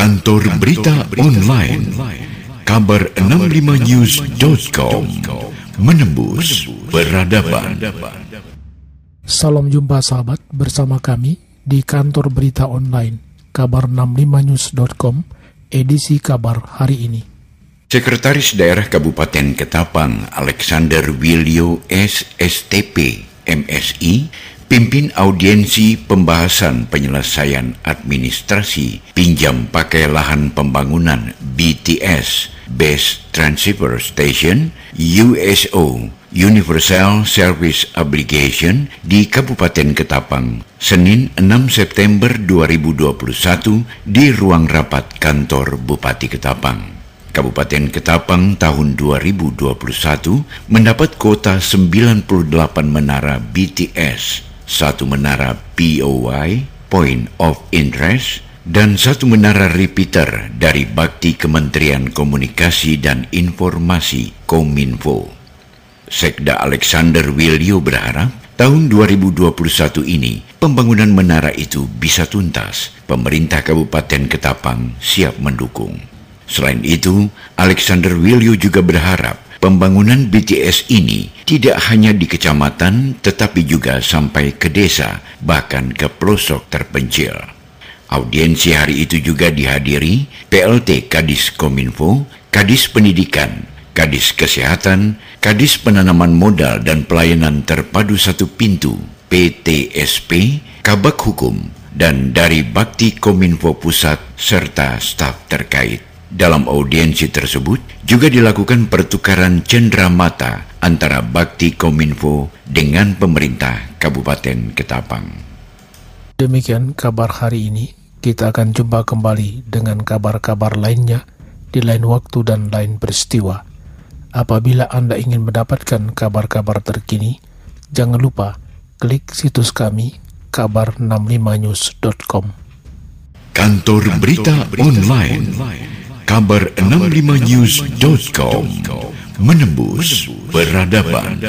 Kantor Berita Online Kabar 65news.com Menembus Peradaban Salam jumpa sahabat bersama kami di kantor berita online kabar65news.com edisi kabar hari ini. Sekretaris Daerah Kabupaten Ketapang Alexander Wilio S. STP Pimpin audiensi pembahasan penyelesaian administrasi pinjam pakai lahan pembangunan BTS Base Transceiver Station USO Universal Service Obligation di Kabupaten Ketapang Senin 6 September 2021 di ruang rapat kantor Bupati Ketapang. Kabupaten Ketapang tahun 2021 mendapat kuota 98 menara BTS satu menara POI, Point of Interest, dan satu menara repeater dari Bakti Kementerian Komunikasi dan Informasi Kominfo. Sekda Alexander Wilio berharap tahun 2021 ini pembangunan menara itu bisa tuntas. Pemerintah Kabupaten Ketapang siap mendukung. Selain itu, Alexander Wilio juga berharap Pembangunan BTS ini tidak hanya di kecamatan tetapi juga sampai ke desa, bahkan ke pelosok terpencil. Audiensi hari itu juga dihadiri PLT Kadis Kominfo, Kadis Pendidikan, Kadis Kesehatan, Kadis Penanaman Modal dan Pelayanan Terpadu Satu Pintu, PTSP, Kabak Hukum, dan dari Bakti Kominfo Pusat serta staf terkait. Dalam audiensi tersebut juga dilakukan pertukaran cendera mata antara Bakti Kominfo dengan pemerintah Kabupaten Ketapang. Demikian kabar hari ini. Kita akan jumpa kembali dengan kabar-kabar lainnya di lain waktu dan lain peristiwa. Apabila Anda ingin mendapatkan kabar-kabar terkini, jangan lupa klik situs kami kabar65news.com. Kantor Berita Online kabar65news.com menembus peradaban.